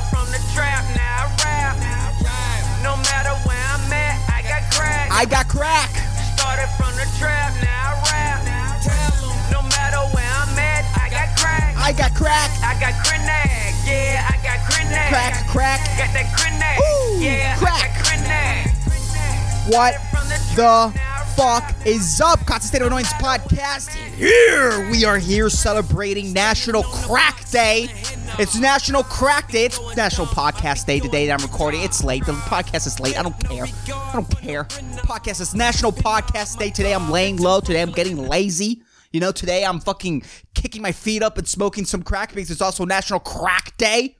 Started from the trap, now I rap. No matter where I'm at, I got crack. I got crack. Started from the trap, now I rap. No matter where I'm at, I got crack. I got crack. I got crack. Yeah, I got crack. Crack, crack. Got that. Ooh, yeah, crack. What the fuck is up? Constant State of Annoyance podcast. Here we are here celebrating National Crack Day. It's National Crack Day. It's National Podcast Day today that I'm recording. It's late. The podcast is late. I don't care. I don't care. Podcast is National Podcast Day today. I'm laying low. Today I'm getting lazy. You know, today I'm fucking kicking my feet up and smoking some crack because it's also National Crack Day.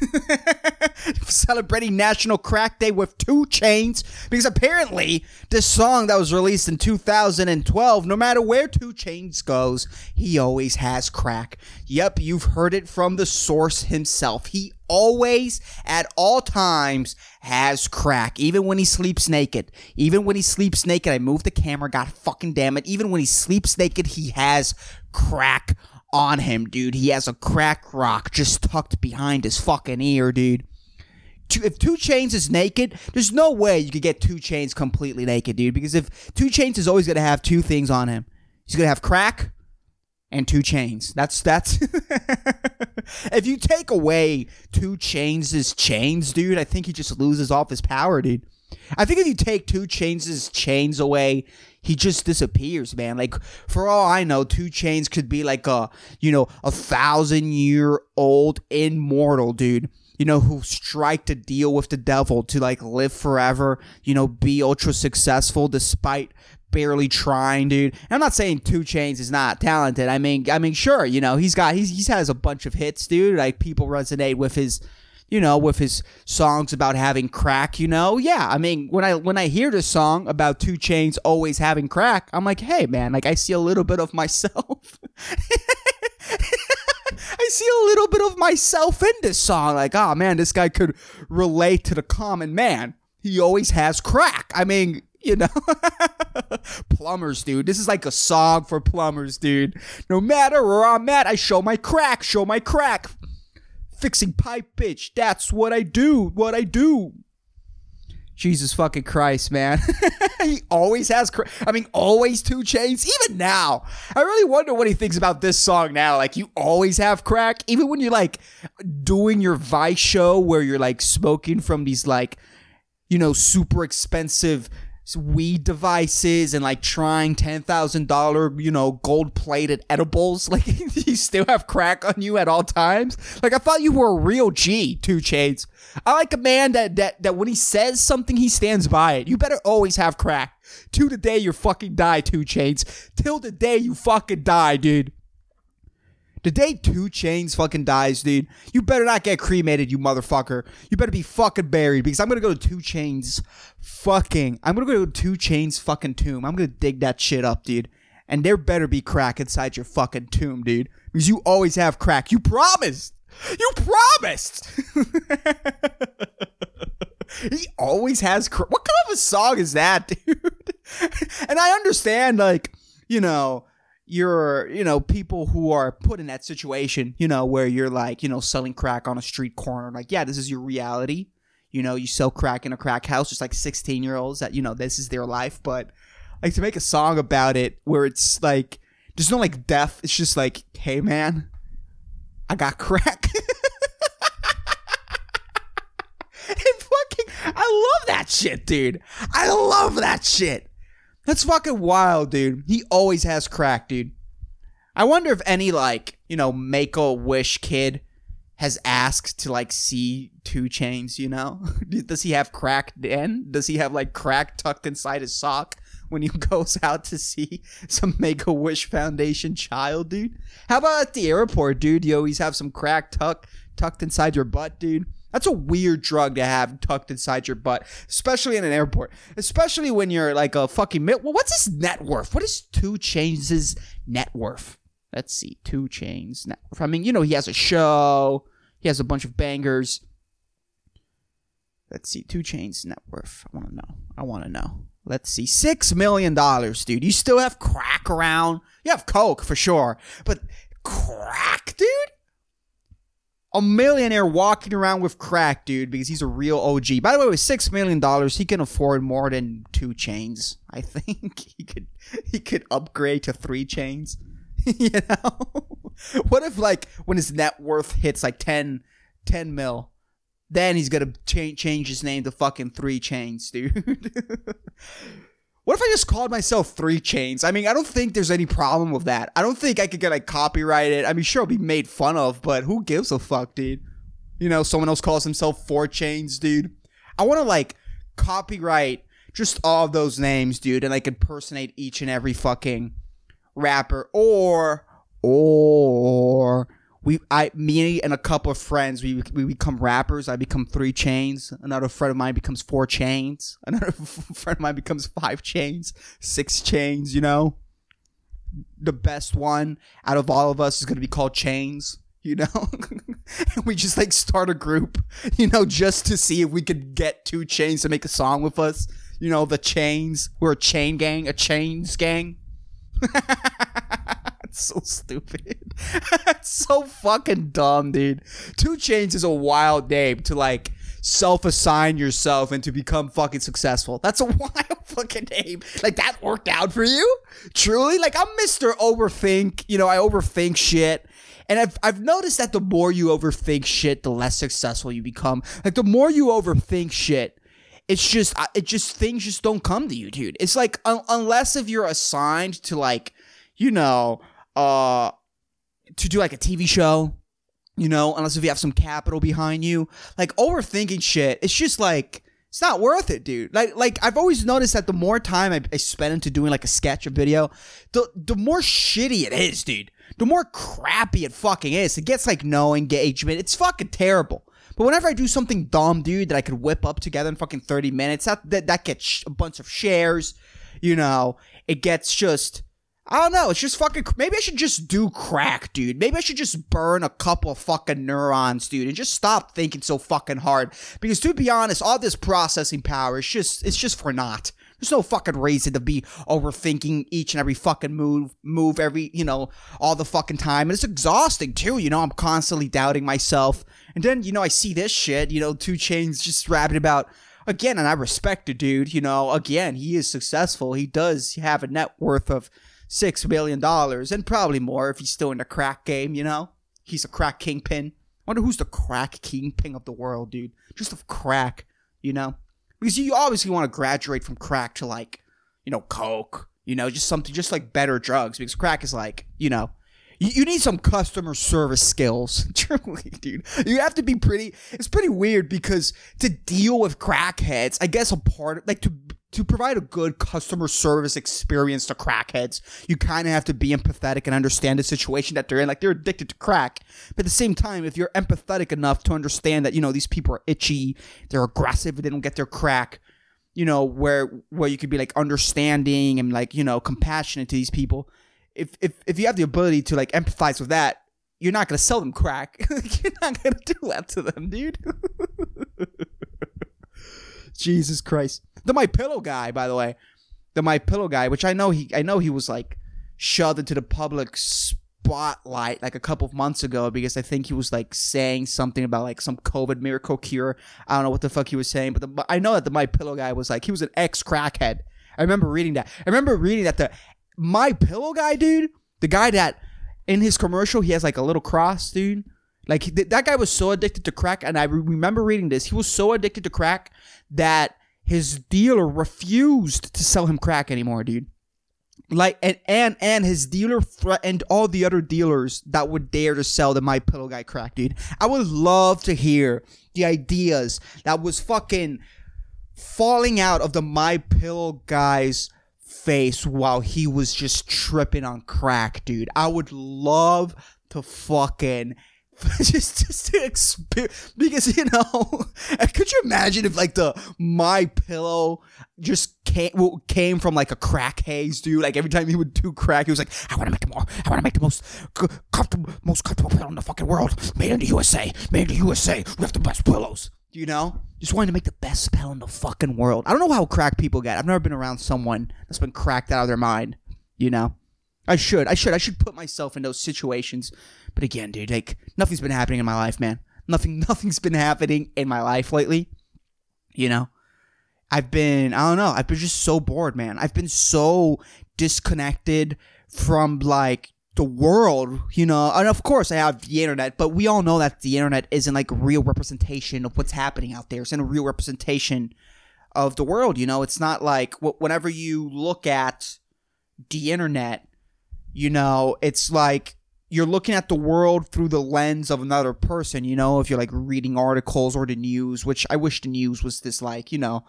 celebrating National Crack Day with 2 Chainz because apparently this song that was released in 2012, no matter where 2 Chainz goes, he always has crack. Yep, you've heard it from the source himself. He always, at all times, has crack. Even when he sleeps naked. Even when he sleeps naked, I move the camera. God fucking damn it. Even when he sleeps naked, he has crack on him, dude. He has a crack rock just tucked behind his fucking ear, dude. If 2 Chainz is naked, there's no way you could get 2 Chainz completely naked, dude. Because if 2 Chainz is always gonna have two things on him, he's gonna have crack and 2 Chains. That's that's. if you take away 2 Chainz' chains, dude, I think he just loses off his power, dude. I think if you take 2 Chainz' chains away, he just disappears, man. Like for all I know, 2 Chainz could be like a you know a thousand year old immortal dude. You know who strike a deal with the devil to like live forever. You know, be ultra successful despite barely trying, dude. And I'm not saying 2 Chainz is not talented. I mean, I mean, sure, you know, he's got he's he's has a bunch of hits, dude. Like people resonate with his you know, with his songs about having crack, you know, yeah. I mean, when I when I hear this song about 2 Chainz always having crack, I'm like, hey man, like I see a little bit of myself. I see a little bit of myself in this song. Like, oh man, this guy could relate to the common man. He always has crack. I mean, you know, plumbers, dude. This is like a song for plumbers, dude. No matter where I'm at, I show my crack, show my crack fixing pipe, bitch. That's what I do. What I do. Jesus fucking Christ, man. he always has, I mean, always 2 Chainz, Even now, I really wonder what he thinks about this song now. Like, you always have crack, even when you're like doing your Vice show where you're like smoking from these like, you know, super expensive weed devices and like trying ten thousand dollar, you know, gold plated edibles. Like you still have crack on you at all times. Like I thought you were a real G, 2 Chainz. I like a man that that that when he says something, he stands by it. You better always have crack. To the day you fucking die, 2 Chainz. Till the day you fucking die, dude. The day 2 Chainz fucking dies, dude, you better not get cremated, you motherfucker. You better be fucking buried because I'm gonna go to 2 Chainz fucking. I'm gonna go to 2 Chainz fucking tomb. I'm gonna dig that shit up, dude. And there better be crack inside your fucking tomb, dude. Because you always have crack. You promised! You promised! he always has crack. What kind of a song is that, dude? and I understand, like, you know you're, you know, people who are put in that situation, you know, where you're like, you know, selling crack on a street corner. Like, yeah, this is your reality. You know, you sell crack in a crack house, just like 16 year olds that, you know, this is their life. But like to make a song about it where it's like, there's no like death. It's just like, hey, man, I got crack. I love that shit, dude. I love that shit. That's fucking wild, dude. He always has crack, dude. I wonder if any like, you know, make a wish kid has asked to like see 2 Chainz, you know? Does he have crack then? Does he have like crack tucked inside his sock when he goes out to see some Make a Wish Foundation child, dude? How about at the airport, dude? You always have some crack tuck tucked inside your butt, dude. That's a weird drug to have tucked inside your butt, especially in an airport. Especially when you're like a fucking. Well, what's his net worth? What is 2 Chainz' net worth? Let's see, 2 Chainz net worth. I mean, you know, he has a show. He has a bunch of bangers. Let's see, 2 Chainz net worth. I want to know. I want to know. Let's see, six million dollars, dude. You still have crack around. You have coke for sure, but crack, dude. A millionaire walking around with crack, dude, because he's a real OG. By the way, with six million dollars, he can afford more than two chains. I think he could he could upgrade to three chains. you know, what if like when his net worth hits like 10, 10 mil, then he's gonna cha- change his name to fucking three chains, dude. What if I just called myself Three Chains? I mean, I don't think there's any problem with that. I don't think I could get like copyrighted. I mean, sure, I'll be made fun of, but who gives a fuck, dude? You know, someone else calls himself Four Chains, dude. I want to like copyright just all of those names, dude, and like impersonate each and every fucking rapper, or or we I me and a couple of friends we we become rappers. I become three chains. Another friend of mine becomes four chains. Another friend of mine becomes five chains, six chains. You know, the best one out of all of us is gonna be called Chains. You know, and we just like start a group. You know, just to see if we could get two chains to make a song with us. You know, the chains. We're a chain gang, a chains gang. It's so stupid. it's so fucking dumb, dude. 2 Chainz is a wild name to like self-assign yourself and to become fucking successful. That's a wild fucking name. Like that worked out for you? Truly? Like I'm Mr. Overthink. You know, I overthink shit. And I've, I've noticed that the more you overthink shit, the less successful you become. Like the more you overthink shit, it's just uh, it just things just don't come to you, dude. It's like un- unless if you're assigned to like, you know, uh to do like a TV show, you know, unless if you have some capital behind you. Like overthinking shit, it's just like it's not worth it, dude. Like like I've always noticed that the more time I, I spend into doing like a sketch or video, the the more shitty it is, dude. The more crappy it fucking is. It gets like no engagement. It's fucking terrible. But whenever I do something dumb, dude, that I could whip up together in fucking 30 minutes, that that, that gets sh- a bunch of shares, you know, it gets just I don't know. It's just fucking. Maybe I should just do crack, dude. Maybe I should just burn a couple of fucking neurons, dude, and just stop thinking so fucking hard. Because to be honest, all this processing power is just it's just for naught. There's no fucking reason to be overthinking each and every fucking move, move every, you know, all the fucking time. And it's exhausting too, you know, I'm constantly doubting myself. And then, you know, I see this shit, you know, 2 Chainz just rapping about, again, and I respect the dude, you know, again, he is successful. He does have a net worth of six million dollars and probably more if he's still in the crack game, you know? He's a crack kingpin. I wonder who's the crack kingpin of the world, dude. Just of crack, you know? Because you obviously want to graduate from crack to like, you know, coke, you know, just something just like better drugs because crack is like, you know, you, you need some customer service skills. Truly, dude. You have to be pretty it's pretty weird because to deal with crackheads, I guess a part like to to provide a good customer service experience to crackheads, you kind of have to be empathetic and understand the situation that they're in. Like they're addicted to crack, but at the same time, if you're empathetic enough to understand that you know these people are itchy, they're aggressive, they don't get their crack, you know where where you could be like understanding and like you know compassionate to these people. If if if you have the ability to like empathize with that, you're not gonna sell them crack. you're not gonna do that to them, dude. Jesus Christ. The My Pillow guy, by the way, the My Pillow guy, which I know he, I know he was like shoved into the public spotlight like a couple of months ago because I think he was like saying something about like some COVID miracle cure. I don't know what the fuck he was saying, but the, I know that the My Pillow guy was like he was an ex crackhead. I remember reading that. I remember reading that the My Pillow guy, dude, the guy that in his commercial he has like a little cross, dude. Like th- that guy was so addicted to crack, and I re- remember reading this. He was so addicted to crack that his dealer refused to sell him crack anymore, dude. Like and and and his dealer threatened all the other dealers that would dare to sell the My Pillow guy crack, dude. I would love to hear the ideas that was fucking falling out of the My Pillow guy's face while he was just tripping on crack, dude. I would love to fucking just just to experience because you know could you imagine if like the my pillow just came came from like a crack haze dude? Like every time he would do crack he was like i want to make the more i want to make the most comfortable most comfortable pillow in the fucking world. Made in the usa made in the usa we have the best pillows. You know? Just wanting to make the best pillow in the fucking world. I don't know how crack people get. I've never been around someone that's been cracked out of their mind you know I should. I should. I should put myself in those situations. But again, dude, like nothing's been happening in my life, man. Nothing nothing's been happening in my life lately. You know? I've been I don't know, I've been just so bored, man. I've been so disconnected from like the world, you know, and of course I have the internet, but we all know that the internet isn't like a real representation of what's happening out there. It's not a real representation of the world, you know. It's not like whenever you look at the internet, you know, it's like you're looking at the world through the lens of another person, you know, if you're like reading articles or the news, which I wish the news was this like, you know,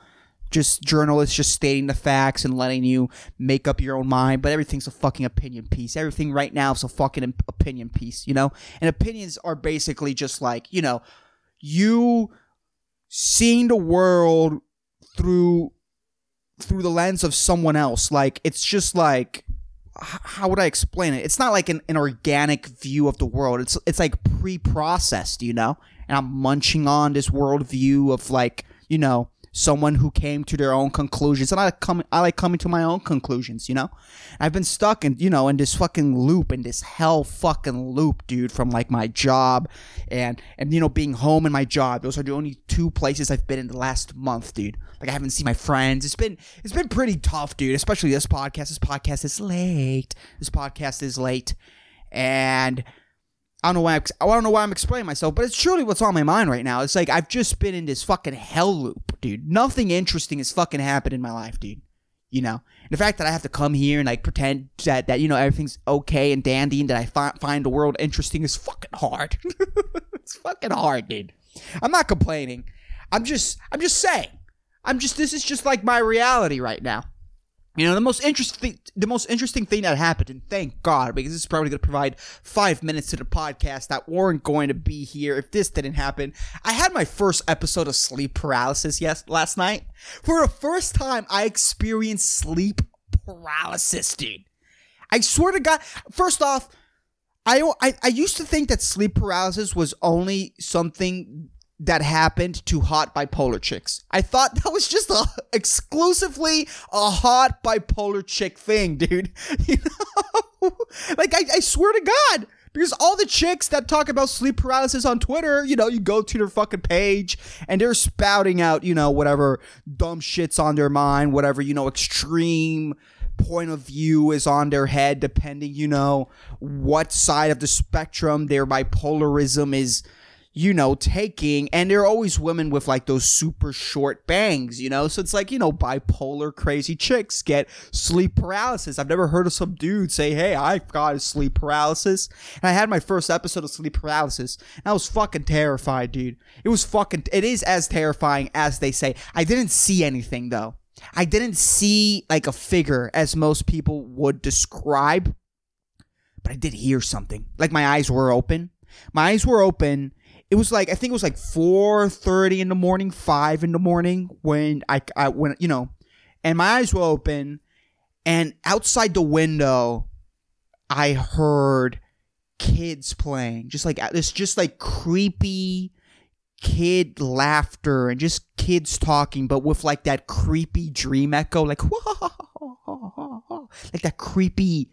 just journalists just stating the facts and letting you make up your own mind, but everything's a fucking opinion piece. Everything right now is a fucking opinion piece, you know? And opinions are basically just like, you know, you seeing the world through through the lens of someone else. Like it's just like how would I explain it? It's not like an, an organic view of the world. It's it's like pre-processed, you know? And I'm munching on this worldview of like, you know, someone who came to their own conclusions. And I like coming I like coming to my own conclusions, you know? I've been stuck in, you know, in this fucking loop, in this hell fucking loop, dude, from like my job and and you know, being home and my job. Those are the only two places I've been in the last month, dude. Like I haven't seen my friends. It's been it's been pretty tough, dude. Especially this podcast. This podcast is late. This podcast is late, and I don't know why I'm, I don't know why I'm explaining myself, but it's truly what's on my mind right now. It's like I've just been in this fucking hell loop, dude. Nothing interesting has fucking happened in my life, dude. You know, and the fact that I have to come here and like pretend that that you know everything's okay and dandy and that I fi- find the world interesting is fucking hard. it's fucking hard, dude. I'm not complaining. I'm just I'm just saying. I'm just this is just like my reality right now. You know, the most interesting the most interesting thing that happened, and thank God, because this is probably gonna provide five minutes to the podcast that weren't going to be here if this didn't happen. I had my first episode of sleep paralysis yes last night. For the first time I experienced sleep paralysis, dude. I swear to God, first off, I, I I used to think that sleep paralysis was only something that happened to hot bipolar chicks. I thought that was just a exclusively a hot bipolar chick thing, dude. You know, like I, I swear to God. Because all the chicks that talk about sleep paralysis on Twitter, you know, you go to their fucking page and they're spouting out, you know, whatever dumb shits on their mind, whatever, you know, extreme point of view is on their head, depending, you know, what side of the spectrum their bipolarism is, you know, taking. And they're always women with like those super short bangs, you know? So it's like, you know, bipolar crazy chicks get sleep paralysis. I've never heard of some dude say, hey, I've got sleep paralysis. And I had my first episode of sleep paralysis. And I was fucking terrified, dude. It was fucking, it is as terrifying as they say. I didn't see anything though. I didn't see like a figure as most people would describe, but I did hear something. Like my eyes were open. My eyes were open. It was like I think it was like four thirty in the morning, five in the morning when I, I when you know, and my eyes were open, and outside the window, I heard kids playing, just like uh, this, just like creepy kid laughter and just kids talking, but with like that creepy dream echo, like like that creepy,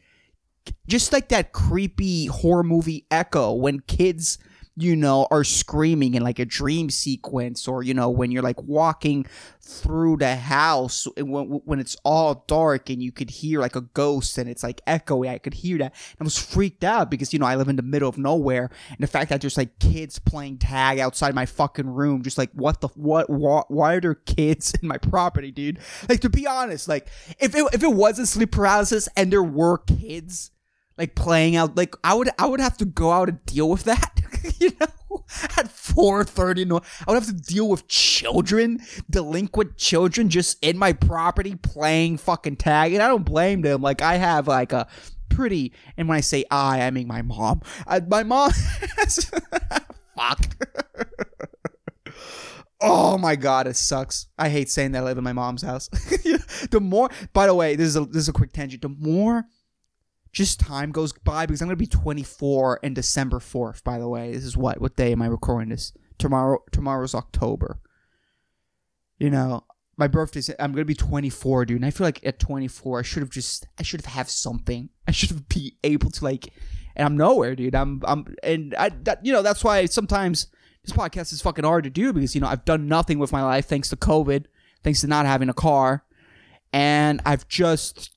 just like that creepy horror movie echo when kids, you know, are screaming in like a dream sequence, or you know, when you're like walking through the house when, when it's all dark and you could hear like a ghost and it's like echoing. I could hear that. And I was freaked out because you know I live in the middle of nowhere, and the fact that there's like kids playing tag outside my fucking room, just like what the what, what why are there kids in my property, dude? Like to be honest, like if it if it wasn't sleep paralysis and there were kids like playing out like I would I would have to go out and deal with that you know at 4:30 no I would have to deal with children delinquent children just in my property playing fucking tag and I don't blame them like I have like a pretty and when I say I I mean my mom I, my mom fuck Oh my god, it sucks. I hate saying that I live in my mom's house. the more, by the way, this is a this is a quick tangent. The more just time goes by because I'm gonna be 24 in December 4th. By the way, this is what what day am I recording this? Tomorrow tomorrow's October. You know, my birthday's I'm gonna be 24, dude. And I feel like at 24, I should have just I should have have something. I should have be able to like, and I'm nowhere, dude. I'm I'm and I that you know that's why sometimes this podcast is fucking hard to do because you know I've done nothing with my life thanks to COVID, thanks to not having a car, and I've just,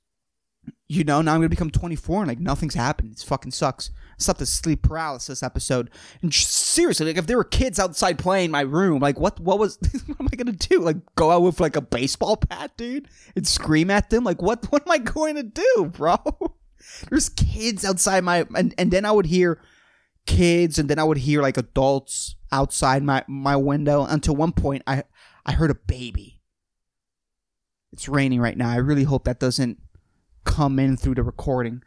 you know, now I'm gonna become 24 and like nothing's happened. It fucking sucks. Slept the sleep paralysis episode, and just, seriously, like if there were kids outside playing my room, like what what was what am I gonna do? Like go out with like a baseball bat, dude, and scream at them? Like what what am I going to do, bro? There's kids outside my and and then I would hear kids and then I would hear like adults outside my my window until one point I I heard a baby. It's raining right now. I really hope that doesn't come in through the recording.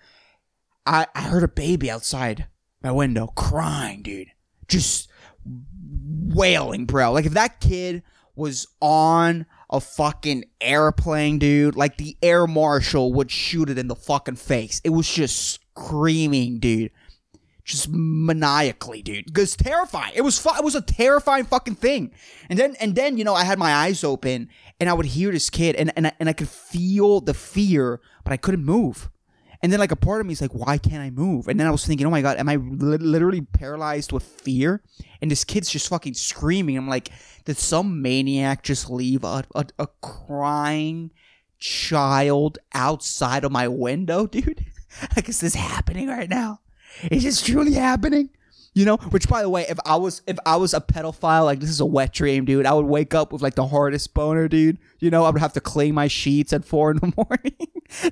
I I heard a baby outside my window crying, dude. Just wailing, bro. Like if that kid was on a fucking airplane, dude, like the air marshal would shoot it in the fucking face. It was just screaming, dude just maniacally, dude. Because terrifying. It was fu- it was a terrifying fucking thing. And then and then you know I had my eyes open and I would hear this kid and and I, and I could feel the fear, but I couldn't move. And then like a part of me is like, why can't I move? And then I was thinking, oh my god, am I li- literally paralyzed with fear? And this kid's just fucking screaming. I'm like, did some maniac just leave a, a, a crying child outside of my window, dude? like, is this happening right now? Is this truly happening? You know, which by the way, if I was if I was a pedophile, like this is a wet dream, dude. I would wake up with like the hardest boner, dude. You know, I would have to clean my sheets at four in the morning.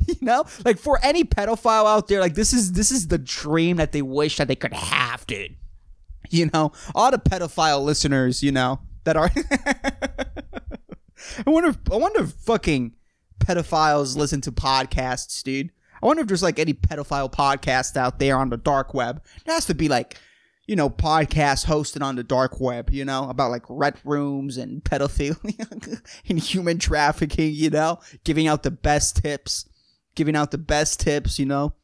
you know, like for any pedophile out there, like this is this is the dream that they wish that they could have, dude. You know, all the pedophile listeners, you know, that are. I wonder. If, I wonder if fucking pedophiles listen to podcasts, dude. I wonder if there's like any pedophile podcast out there on the dark web. It has to be like, you know, podcasts hosted on the dark web, you know, about like red rooms and pedophilia and human trafficking, you know, giving out the best tips, giving out the best tips, you know.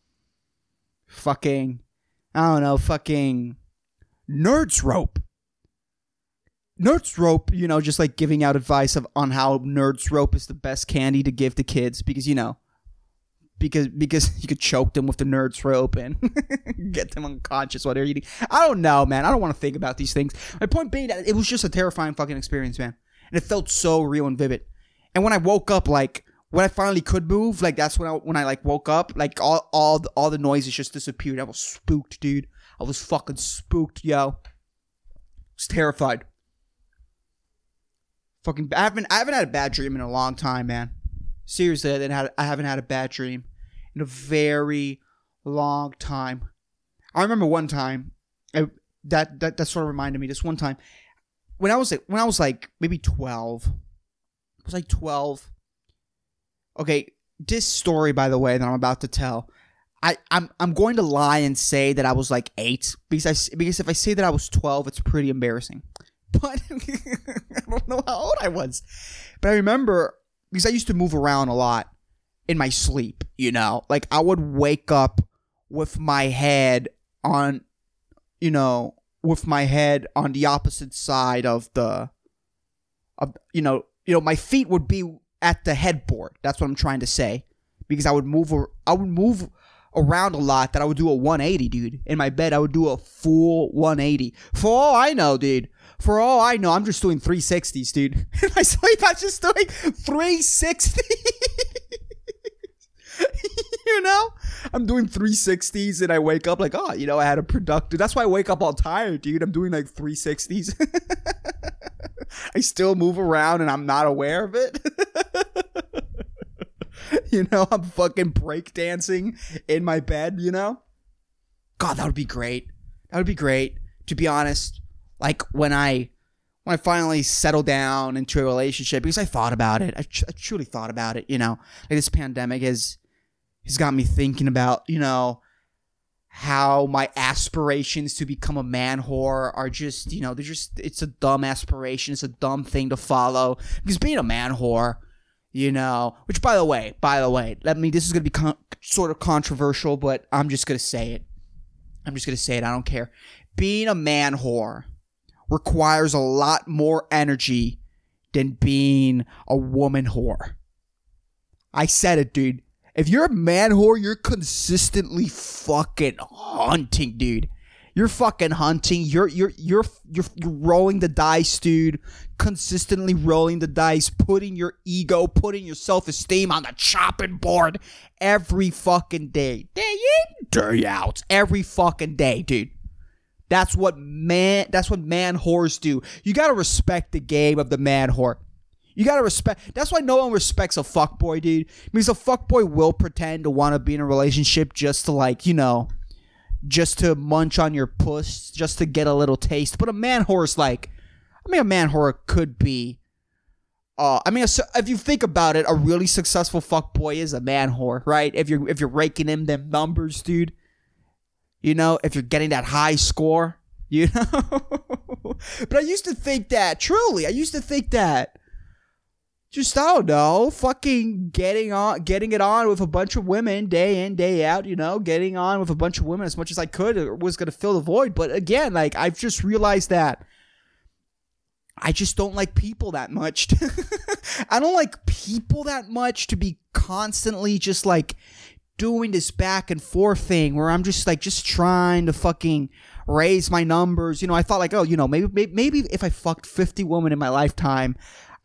Fucking, I don't know, fucking nerds rope. Nerds rope, you know, just like giving out advice of on how nerds rope is the best candy to give to kids because you know because because you could choke them with the nerds rope and get them unconscious while they're eating. I don't know, man. I don't want to think about these things. My point being it was just a terrifying fucking experience, man. And it felt so real and vivid. And when I woke up, like when I finally could move, like that's when I when I like woke up, like all all the, all the noises just disappeared. I was spooked, dude. I was fucking spooked, yo. I was terrified. Fucking, I haven't I haven't had a bad dream in a long time, man. Seriously, I, didn't have, I haven't had a bad dream in a very long time. I remember one time I, that that that sort of reminded me. This one time when I was like, when I was like maybe twelve, I was like twelve. Okay, this story, by the way, that I'm about to tell, I I'm I'm going to lie and say that I was like eight because I because if I say that I was twelve, it's pretty embarrassing. But I don't know how old I was. But I remember because I used to move around a lot in my sleep, you know? Like I would wake up with my head on you know, with my head on the opposite side of the of you know, you know, my feet would be at the headboard. That's what I'm trying to say. Because I would move or I would move around a lot that I would do a 180, dude. In my bed, I would do a full 180. For all I know, dude, for all I know, I'm just doing 360s, dude. In my sleep, I'm just doing 360. you know? I'm doing 360s and I wake up like, oh, you know, I had a productive. That's why I wake up all tired, dude. I'm doing like 360s. I still move around and I'm not aware of it. you know, I'm fucking breakdancing in my bed, you know? God, that would be great. That would be great. To be honest, like when I when I finally settled down into a relationship because I thought about it. I, tr- I truly thought about it. You know, like this pandemic has has got me thinking about you know how my aspirations to become a man whore are just you know they're just it's a dumb aspiration. It's a dumb thing to follow because being a man whore. You know, which by the way, by the way, let me. This is gonna be con- sort of controversial, but I'm just gonna say it. I'm just gonna say it. I don't care. Being a man whore requires a lot more energy than being a woman whore. I said it, dude. If you're a man whore, you're consistently fucking hunting, dude. You're fucking hunting. You're you're you're you're, you're rolling the dice, dude. Consistently rolling the dice, putting your ego, putting your self-esteem on the chopping board every fucking day. Day in, day out. Every fucking day, dude. That's what man that's what man whores do. You gotta respect the game of the man whore. You gotta respect that's why no one respects a fuckboy, dude. Because a fuckboy will pretend to wanna be in a relationship just to like, you know, just to munch on your puss, just to get a little taste. But a man whore's like I mean a man whore could be uh, I mean, if you think about it, a really successful fuck boy is a man whore, right? If you're if you're raking in them numbers, dude, you know, if you're getting that high score, you know. but I used to think that, truly, I used to think that just I don't know, fucking getting on, getting it on with a bunch of women day in, day out. You know, getting on with a bunch of women as much as I could uh, was gonna fill the void. But again, like I've just realized that I just don't like people that much. I don't like people that much to be constantly just like doing this back and forth thing where I'm just like just trying to fucking raise my numbers. You know, I thought like, oh, you know, maybe maybe, maybe if I fucked 50 women in my lifetime,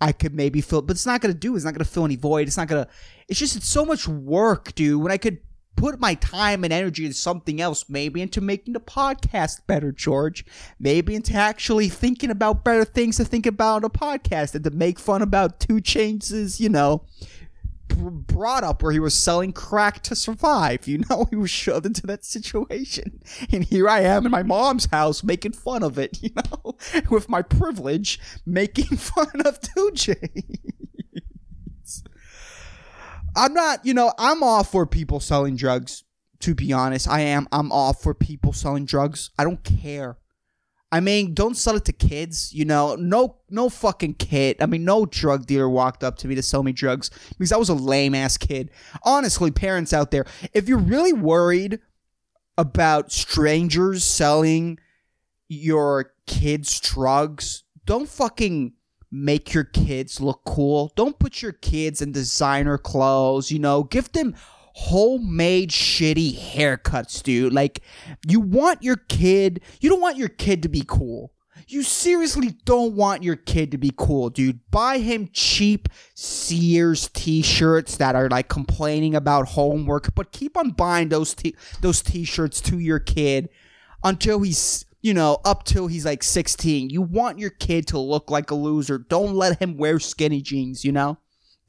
I could maybe fill but it's not to do. It's not to fill any void. It's not to it's just it's so much work, dude. When I could put my time and energy into something else, maybe into making the podcast better, George. Maybe into actually thinking about better things to think about on a podcast and to make fun about 2 Chainz, you know, brought up where he was selling crack to survive. You know, he was shoved into that situation. And here I am in my mom's house making fun of it, you know, with my privilege, making fun of 2 Chainz. I'm not, you know, I'm all for people selling drugs, to be honest. I am. I'm all for people selling drugs. I don't care. I mean, don't sell it to kids, you know. No no fucking kid. I mean, no drug dealer walked up to me to sell me drugs because I was a lame ass kid. Honestly, parents out there, if you're really worried about strangers selling your kids drugs, don't fucking make your kids look cool. Don't put your kids in designer clothes, you know. Give them homemade shitty haircuts, dude. Like, you want your kid, you don't want your kid to be cool. You seriously don't want your kid to be cool, dude. Buy him cheap Sears t-shirts that are like complaining about homework, but keep on buying those t- those t-shirts to your kid until he's, you know, up till he's like 16. You want your kid to look like a loser. Don't let him wear skinny jeans, you know?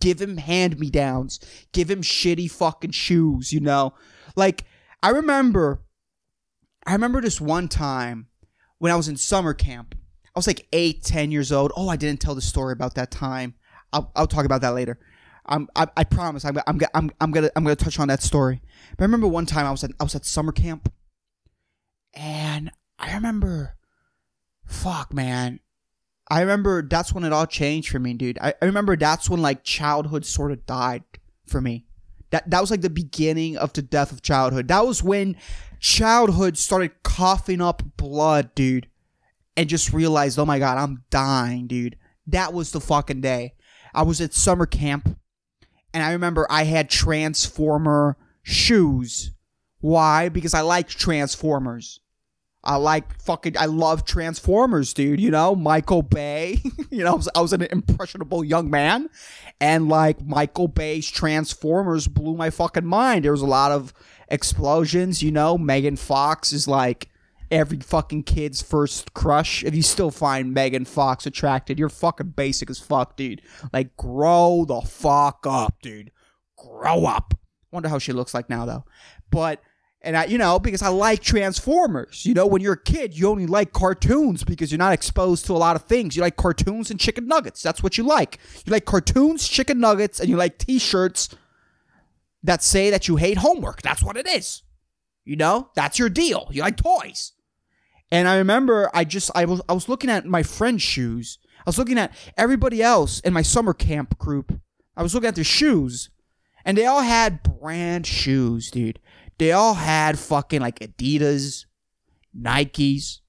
Give him hand me downs. Give him shitty fucking shoes, you know? Like, I remember, I remember this one time when I was in summer camp. I was like eight, ten years old. Oh, I didn't tell the story about that time. I'll, I'll talk about that later. I'm, I, I promise. I'm, I'm, I'm, I'm gonna, I'm gonna touch on that story. But I remember one time I was at, I was at summer camp, and I remember, fuck, man, I remember that's when it all changed for me, dude. I, I remember that's when like childhood sort of died for me. That that was like the beginning of the death of childhood. That was when childhood started coughing up blood, dude. And just realized, oh my god, I'm dying, dude. That was the fucking day. I was at summer camp and I remember I had Transformer shoes. Why? Because I liked Transformers. I like fucking, I love Transformers, dude. You know, Michael Bay. you know, I was, I was, an impressionable young man, and like Michael Bay's Transformers blew my fucking mind. There was a lot of explosions. You know, Megan Fox is like every fucking kid's first crush. If you still find Megan Fox attracted, you're fucking basic as fuck, dude. Like, grow the fuck up, dude. Grow up. Wonder how she looks like now, though. But and I, you know, because I like Transformers. You know, when you're a kid, you only like cartoons because you're not exposed to a lot of things. You like cartoons and chicken nuggets. That's what you like. You like cartoons, chicken nuggets, and you like t-shirts that say that you hate homework. That's what it is. You know, that's your deal. You like toys. And I remember I just I was I was looking at my friend's shoes. I was looking at everybody else in my summer camp group. I was looking at their shoes. And they all had brand shoes, dude. They all had fucking like Adidas, Nikes.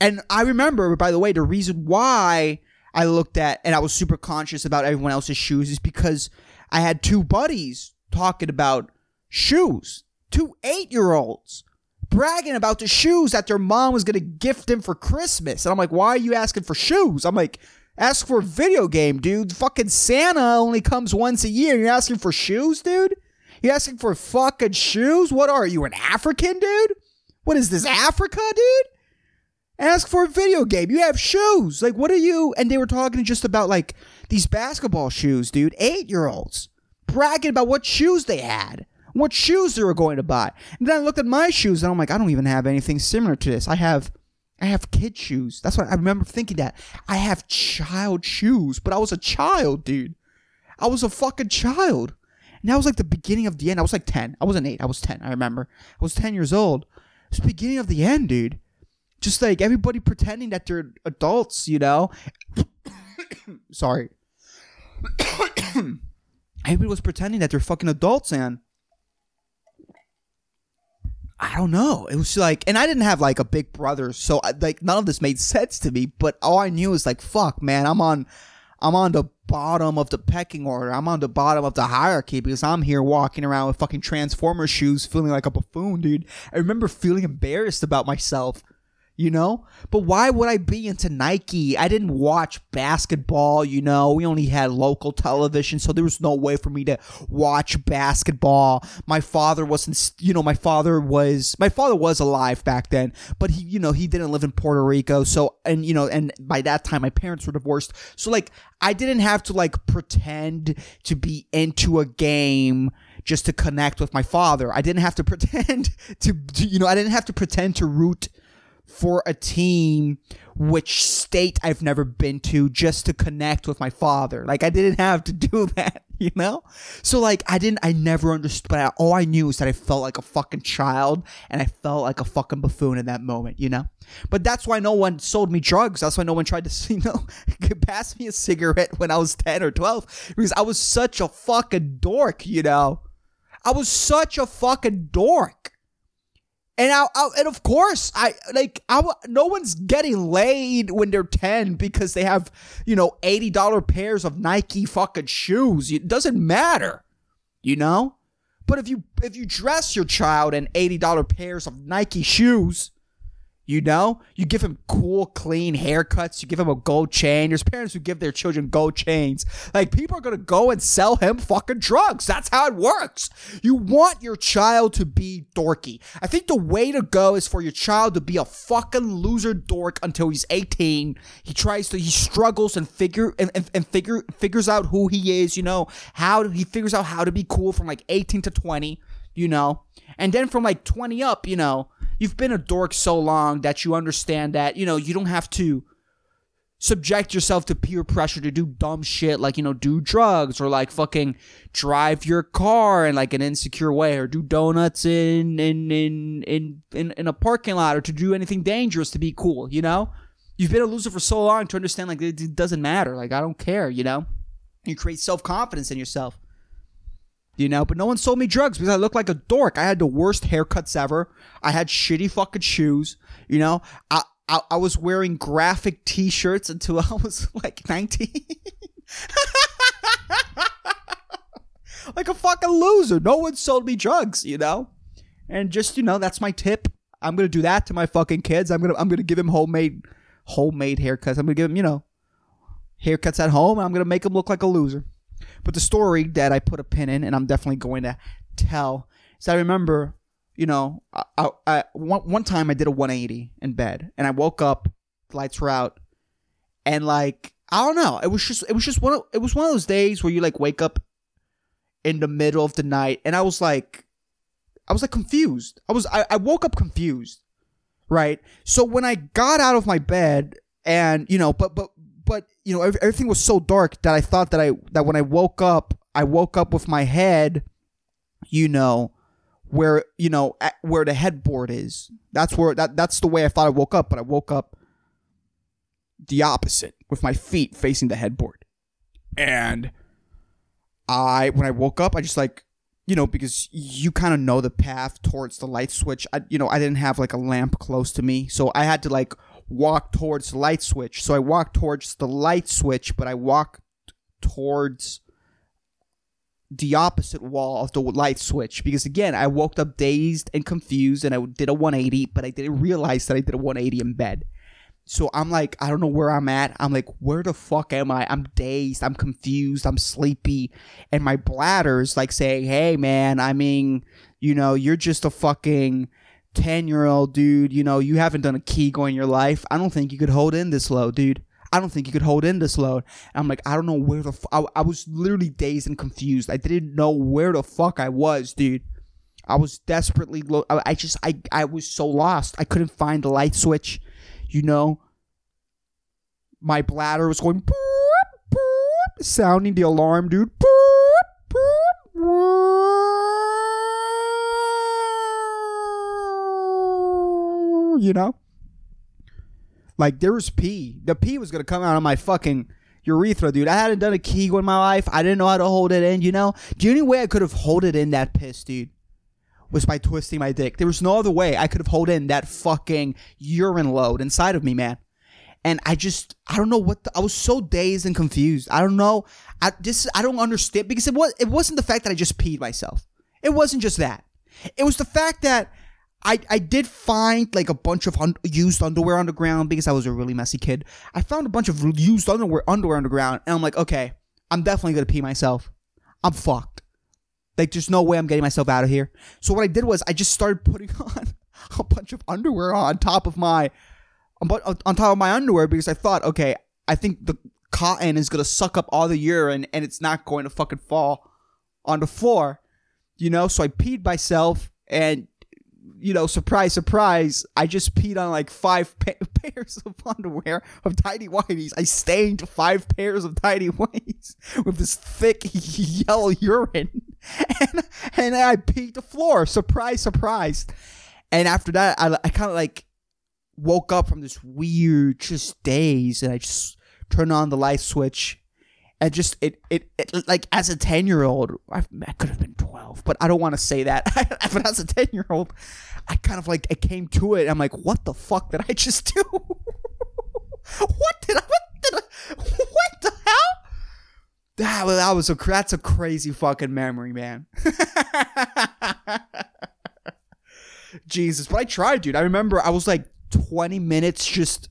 And I remember, by the way, the reason why I looked at and I was super conscious about everyone else's shoes is because I had two buddies talking about shoes. Two eight year olds bragging about the shoes that their mom was gonna gift them for Christmas. And I'm like, why are you asking for shoes? I'm like, ask for a video game, dude. Fucking Santa only comes once a year. You're asking for shoes, dude? You asking for fucking shoes? What are you, an African, dude? What is this, Africa, dude? Ask for a video game. You have shoes. Like, what are you? And they were talking just about like these basketball shoes, dude. Eight year olds bragging about what shoes they had, what shoes they were going to buy. And then I looked at my shoes and I'm like, I don't even have anything similar to this. I have, I have kid shoes. That's what I remember thinking that I have child shoes, but I was a child, dude. I was a fucking child. And that was like the beginning of the end. I was like 10. I wasn't 8. I was 10. I remember. I was 10 years old. It's the beginning of the end, dude. Just like everybody pretending that they're adults, you know? Sorry. everybody was pretending that they're fucking adults and I don't know. It was like, and I didn't have like a big brother, so I, like none of this made sense to me. But all I knew was like, fuck, man, I'm on, I'm on the bottom of the pecking order. I'm on the bottom of the hierarchy because I'm here walking around with fucking Transformer shoes, feeling like a buffoon, dude. I remember feeling embarrassed about myself you know? But why would I be into Nike? I didn't watch basketball, you know? We only had local television, so there was no way for me to watch basketball. My father wasn't, you know, my father was, my father was alive back then, but he, you know, he didn't live in Puerto Rico. So, and, you know, and by that time, my parents were divorced. So, like, I didn't have to, like, pretend to be into a game just to connect with my father. I didn't have to pretend to, to you know, I didn't have to pretend to root for a team which state I've never been to just to connect with my father. Like I didn't have to do that, you know? So like I didn't I never understood but all I knew is that I felt like a fucking child and I felt like a fucking buffoon in that moment, you know? But that's why no one sold me drugs. That's why no one tried to, you know, pass me a cigarette when I was 10 or 12 because I was such a fucking dork, you know? I was such a fucking dork. And I, I, and of course I like I no one's getting laid when they're 10 because they have, you know, $80 pairs of Nike fucking shoes. It doesn't matter. You know? But if you if you dress your child in $80 pairs of Nike shoes, you know, you give him cool, clean haircuts. You give him a gold chain. There's parents who give their children gold chains. Like, people are going to go and sell him fucking drugs. That's how it works. You want your child to be dorky. I think the way to go is for your child to be a fucking loser dork until he's 18. He tries to, he struggles and figure, and, and, and figure, figures out who he is, you know, how he figures out how to be cool from like 18 to 20, you know, and then from like 20 up, you know, you've been a dork so long that you understand that, you know, you don't have to subject yourself to peer pressure to do dumb shit like, you know, do drugs or like fucking drive your car in like an insecure way or do donuts in in in in in, in a parking lot or to do anything dangerous to be cool, you know? You've been a loser for so long to understand like it doesn't matter. Like I don't care, you know? You create self-confidence in yourself you know. But no one sold me drugs because I looked like a dork. I had the worst haircuts ever. I had shitty fucking shoes, you know. I I, I was wearing graphic T-shirts until I was like nineteen. like a fucking loser. No one sold me drugs, you know. And just you know, that's my tip. I'm gonna do that to my fucking kids. I'm gonna I'm gonna give them homemade homemade haircuts. I'm gonna give them you know haircuts at home. I'm gonna make them look like a loser. But the story that I put a pin in, and I'm definitely going to tell, is I remember, you know, I, I, I, one, one time I did a 180 in bed, and I woke up, lights were out, and like I don't know, it was just it was just one of it was one of those days where you like wake up in the middle of the night, and I was like, I was like confused. I was I, I woke up confused, right? So when I got out of my bed, and you know, but but but you know everything was so dark that I thought that I that when I woke up, I woke up with my head, you know, where you know where the headboard is. That's where that that's the way I thought I woke up, but I woke up the opposite with my feet facing the headboard. And I when I woke up, I just like you know because you kind of know the path towards the light switch. I you know, I didn't have like a lamp close to me, so I had to like walk towards the light switch. So I walked towards the light switch, but I walked towards the opposite wall of the light switch. Because again I woke up dazed and confused and I did a 180 but I didn't realize that I did a 180 in bed. So I'm like I don't know where I'm at. I'm like where the fuck am I? I'm dazed. I'm confused. I'm sleepy. And my bladder's like saying hey man I mean you know you're just a fucking 10 year old dude you know you haven't done a Kegel in your life I don't think you could hold in this low dude I don't think you could hold in this load. And I'm like, I don't know where the I, I was literally dazed and confused. I didn't know where the fuck I was, dude. I was desperately lo- I, I just I I was so lost. I couldn't find the light switch, you know. My bladder was going boop, boop, sounding the alarm, dude. Boop, boop, boop. You know? Like there was pee. The pee was gonna come out of my fucking urethra, dude. I hadn't done a Kegel in my life. I didn't know how to hold it in. You know, the only way I could have hold it in that piss, dude, was by twisting my dick. There was no other way I could have hold in that fucking urine load inside of me, man. And I just, I don't know what the, I was so dazed and confused. I don't know. I just, I don't understand because it was, it wasn't the fact that I just peed myself. It wasn't just that. It was the fact that I, I did find like a bunch of un- used underwear on the ground because I was a really messy kid. I found a bunch of used underwear underwear on the ground, and I'm like, okay, I'm definitely gonna pee myself. I'm fucked. Like, there's no way I'm getting myself out of here. So what I did was I just started putting on a bunch of underwear on top of my on top of my underwear because I thought, okay, I think the cotton is gonna suck up all the urine and it's not going to fucking fall on the floor, you know. So I peed myself and you know, surprise, surprise, I just peed on like five pa- pairs of underwear of tidy whities. I stained five pairs of tidy whities with this thick yellow urine, and and I peed the floor. Surprise, surprise. And after that, I, I kind of like woke up from this weird just daze, and I just turned on the light switch. And just it, it, it like as a 10 year old I, I could have been 12 but i don't want to say that but as a 10 year old I kind of like I came to it. I'm like, what the fuck did I just do? what did I? What did I? What the hell? That, that was a that's a crazy fucking memory, man. Jesus, but I tried, dude. I remember I was like 20 minutes just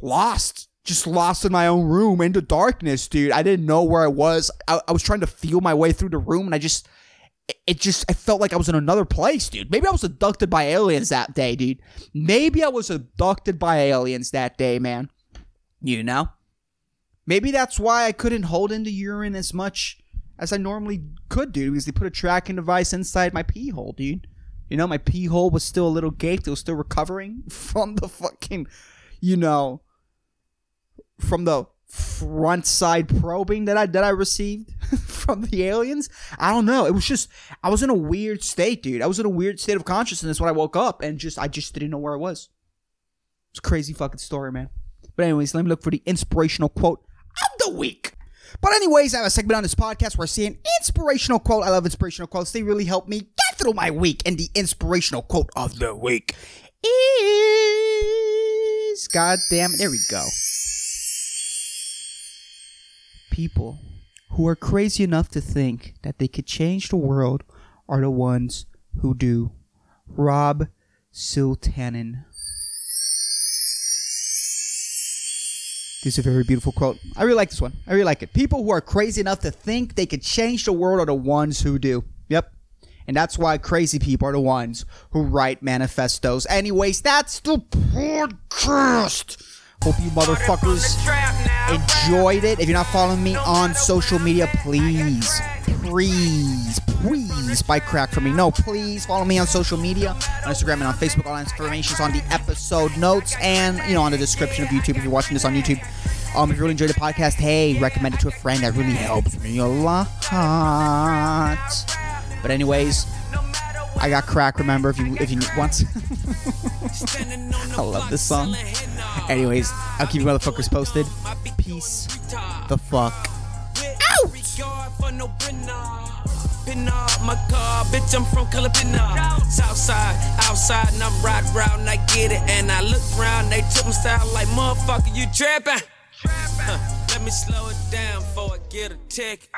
lost, just lost in my own room into darkness, dude. I didn't know where I was. I, I was trying to feel my way through the room, and I just it just I felt like I was in another place, dude. Maybe I was abducted by aliens that day, dude. Maybe I was abducted by aliens that day, man. You know? Maybe that's why I couldn't hold in the urine as much as I normally could, dude, because they put a tracking device inside my pee hole, dude. You know, my pee hole was still a little gaped. It was still recovering from the fucking, you know, from the front side probing that I that I received from the aliens. I don't know. It was just I was in a weird state, dude. I was in a weird state of consciousness when I woke up and just I just didn't know where I was. It's a crazy fucking story, man. But anyways, let me look for the inspirational quote of the week. But anyways, I have a segment on this podcast where I see an inspirational quote. I love inspirational quotes. They really help me get through my week. And the inspirational quote of the week is God damn it. There we go people who are crazy enough to think that they could change the world are the ones who do. Rob Siltanen. This is a very beautiful quote. I really like this one. I really like it. People who are crazy enough to think they could change the world are the ones who do. Yep. And that's why crazy people are the ones who write manifestos. Anyways, that's the podcast. Hope you motherfuckers enjoyed it. If you're not following me on social media, please, please, please buy crack for me. No, please follow me on social media, on Instagram and on Facebook. All that information is on the episode notes and you know on the description of YouTube if you're watching this on YouTube. Um, if you really enjoyed the podcast, hey, recommend it to a friend. That really helps me a lot. But anyways, I got crack. Remember, if you if you once. I love this song. Anyways, I'll keep you motherfuckers posted. Peace the fuck out. my car, bitch, I'm from Calabina. Southside, outside, and I'm riding round, I get it, and I look around, they took my style like, motherfucker, you trapping? Let me slow it down before I get a tick.